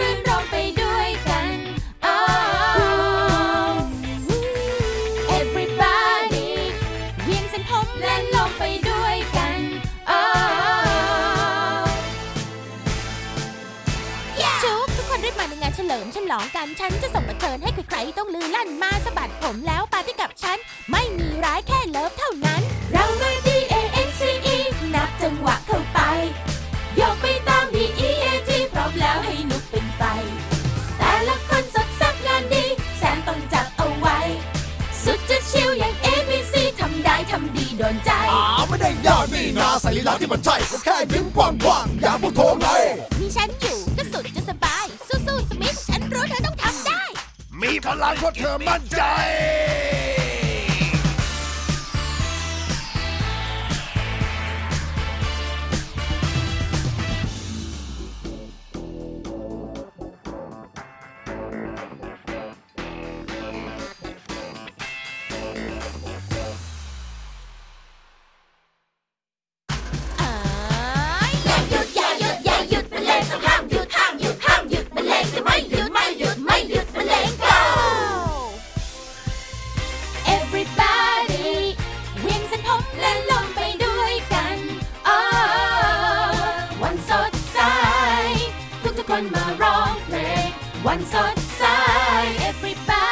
รื่นรมไปด้วยกัน oh everybody เวียนเส้นผมและลมไปด้วยกัน oh จุ๊บุกคนรีบมาในงานเฉลิมฉลองกัน ฉันจะส่งบันเทิงให้ใครๆต้องลือลั่นมาสะบัดผมแล้วปาร์ตี้กับฉัน ไม่มีร้ายแค่เลิฟเท่านั้น โดนใจอ่าไม่ได้ยากนี่นาใส่ลีลาที่มันใช่ก็แค่ยิ้มกว้างๆอย่าพูดโทรไงมีฉันอยู่ก็สุดจะสบาย สู้ๆสมิธฉันรู้เธอต้องทำได้ มีพลังเพราะเธอมั่นใจ One Side. Everybody.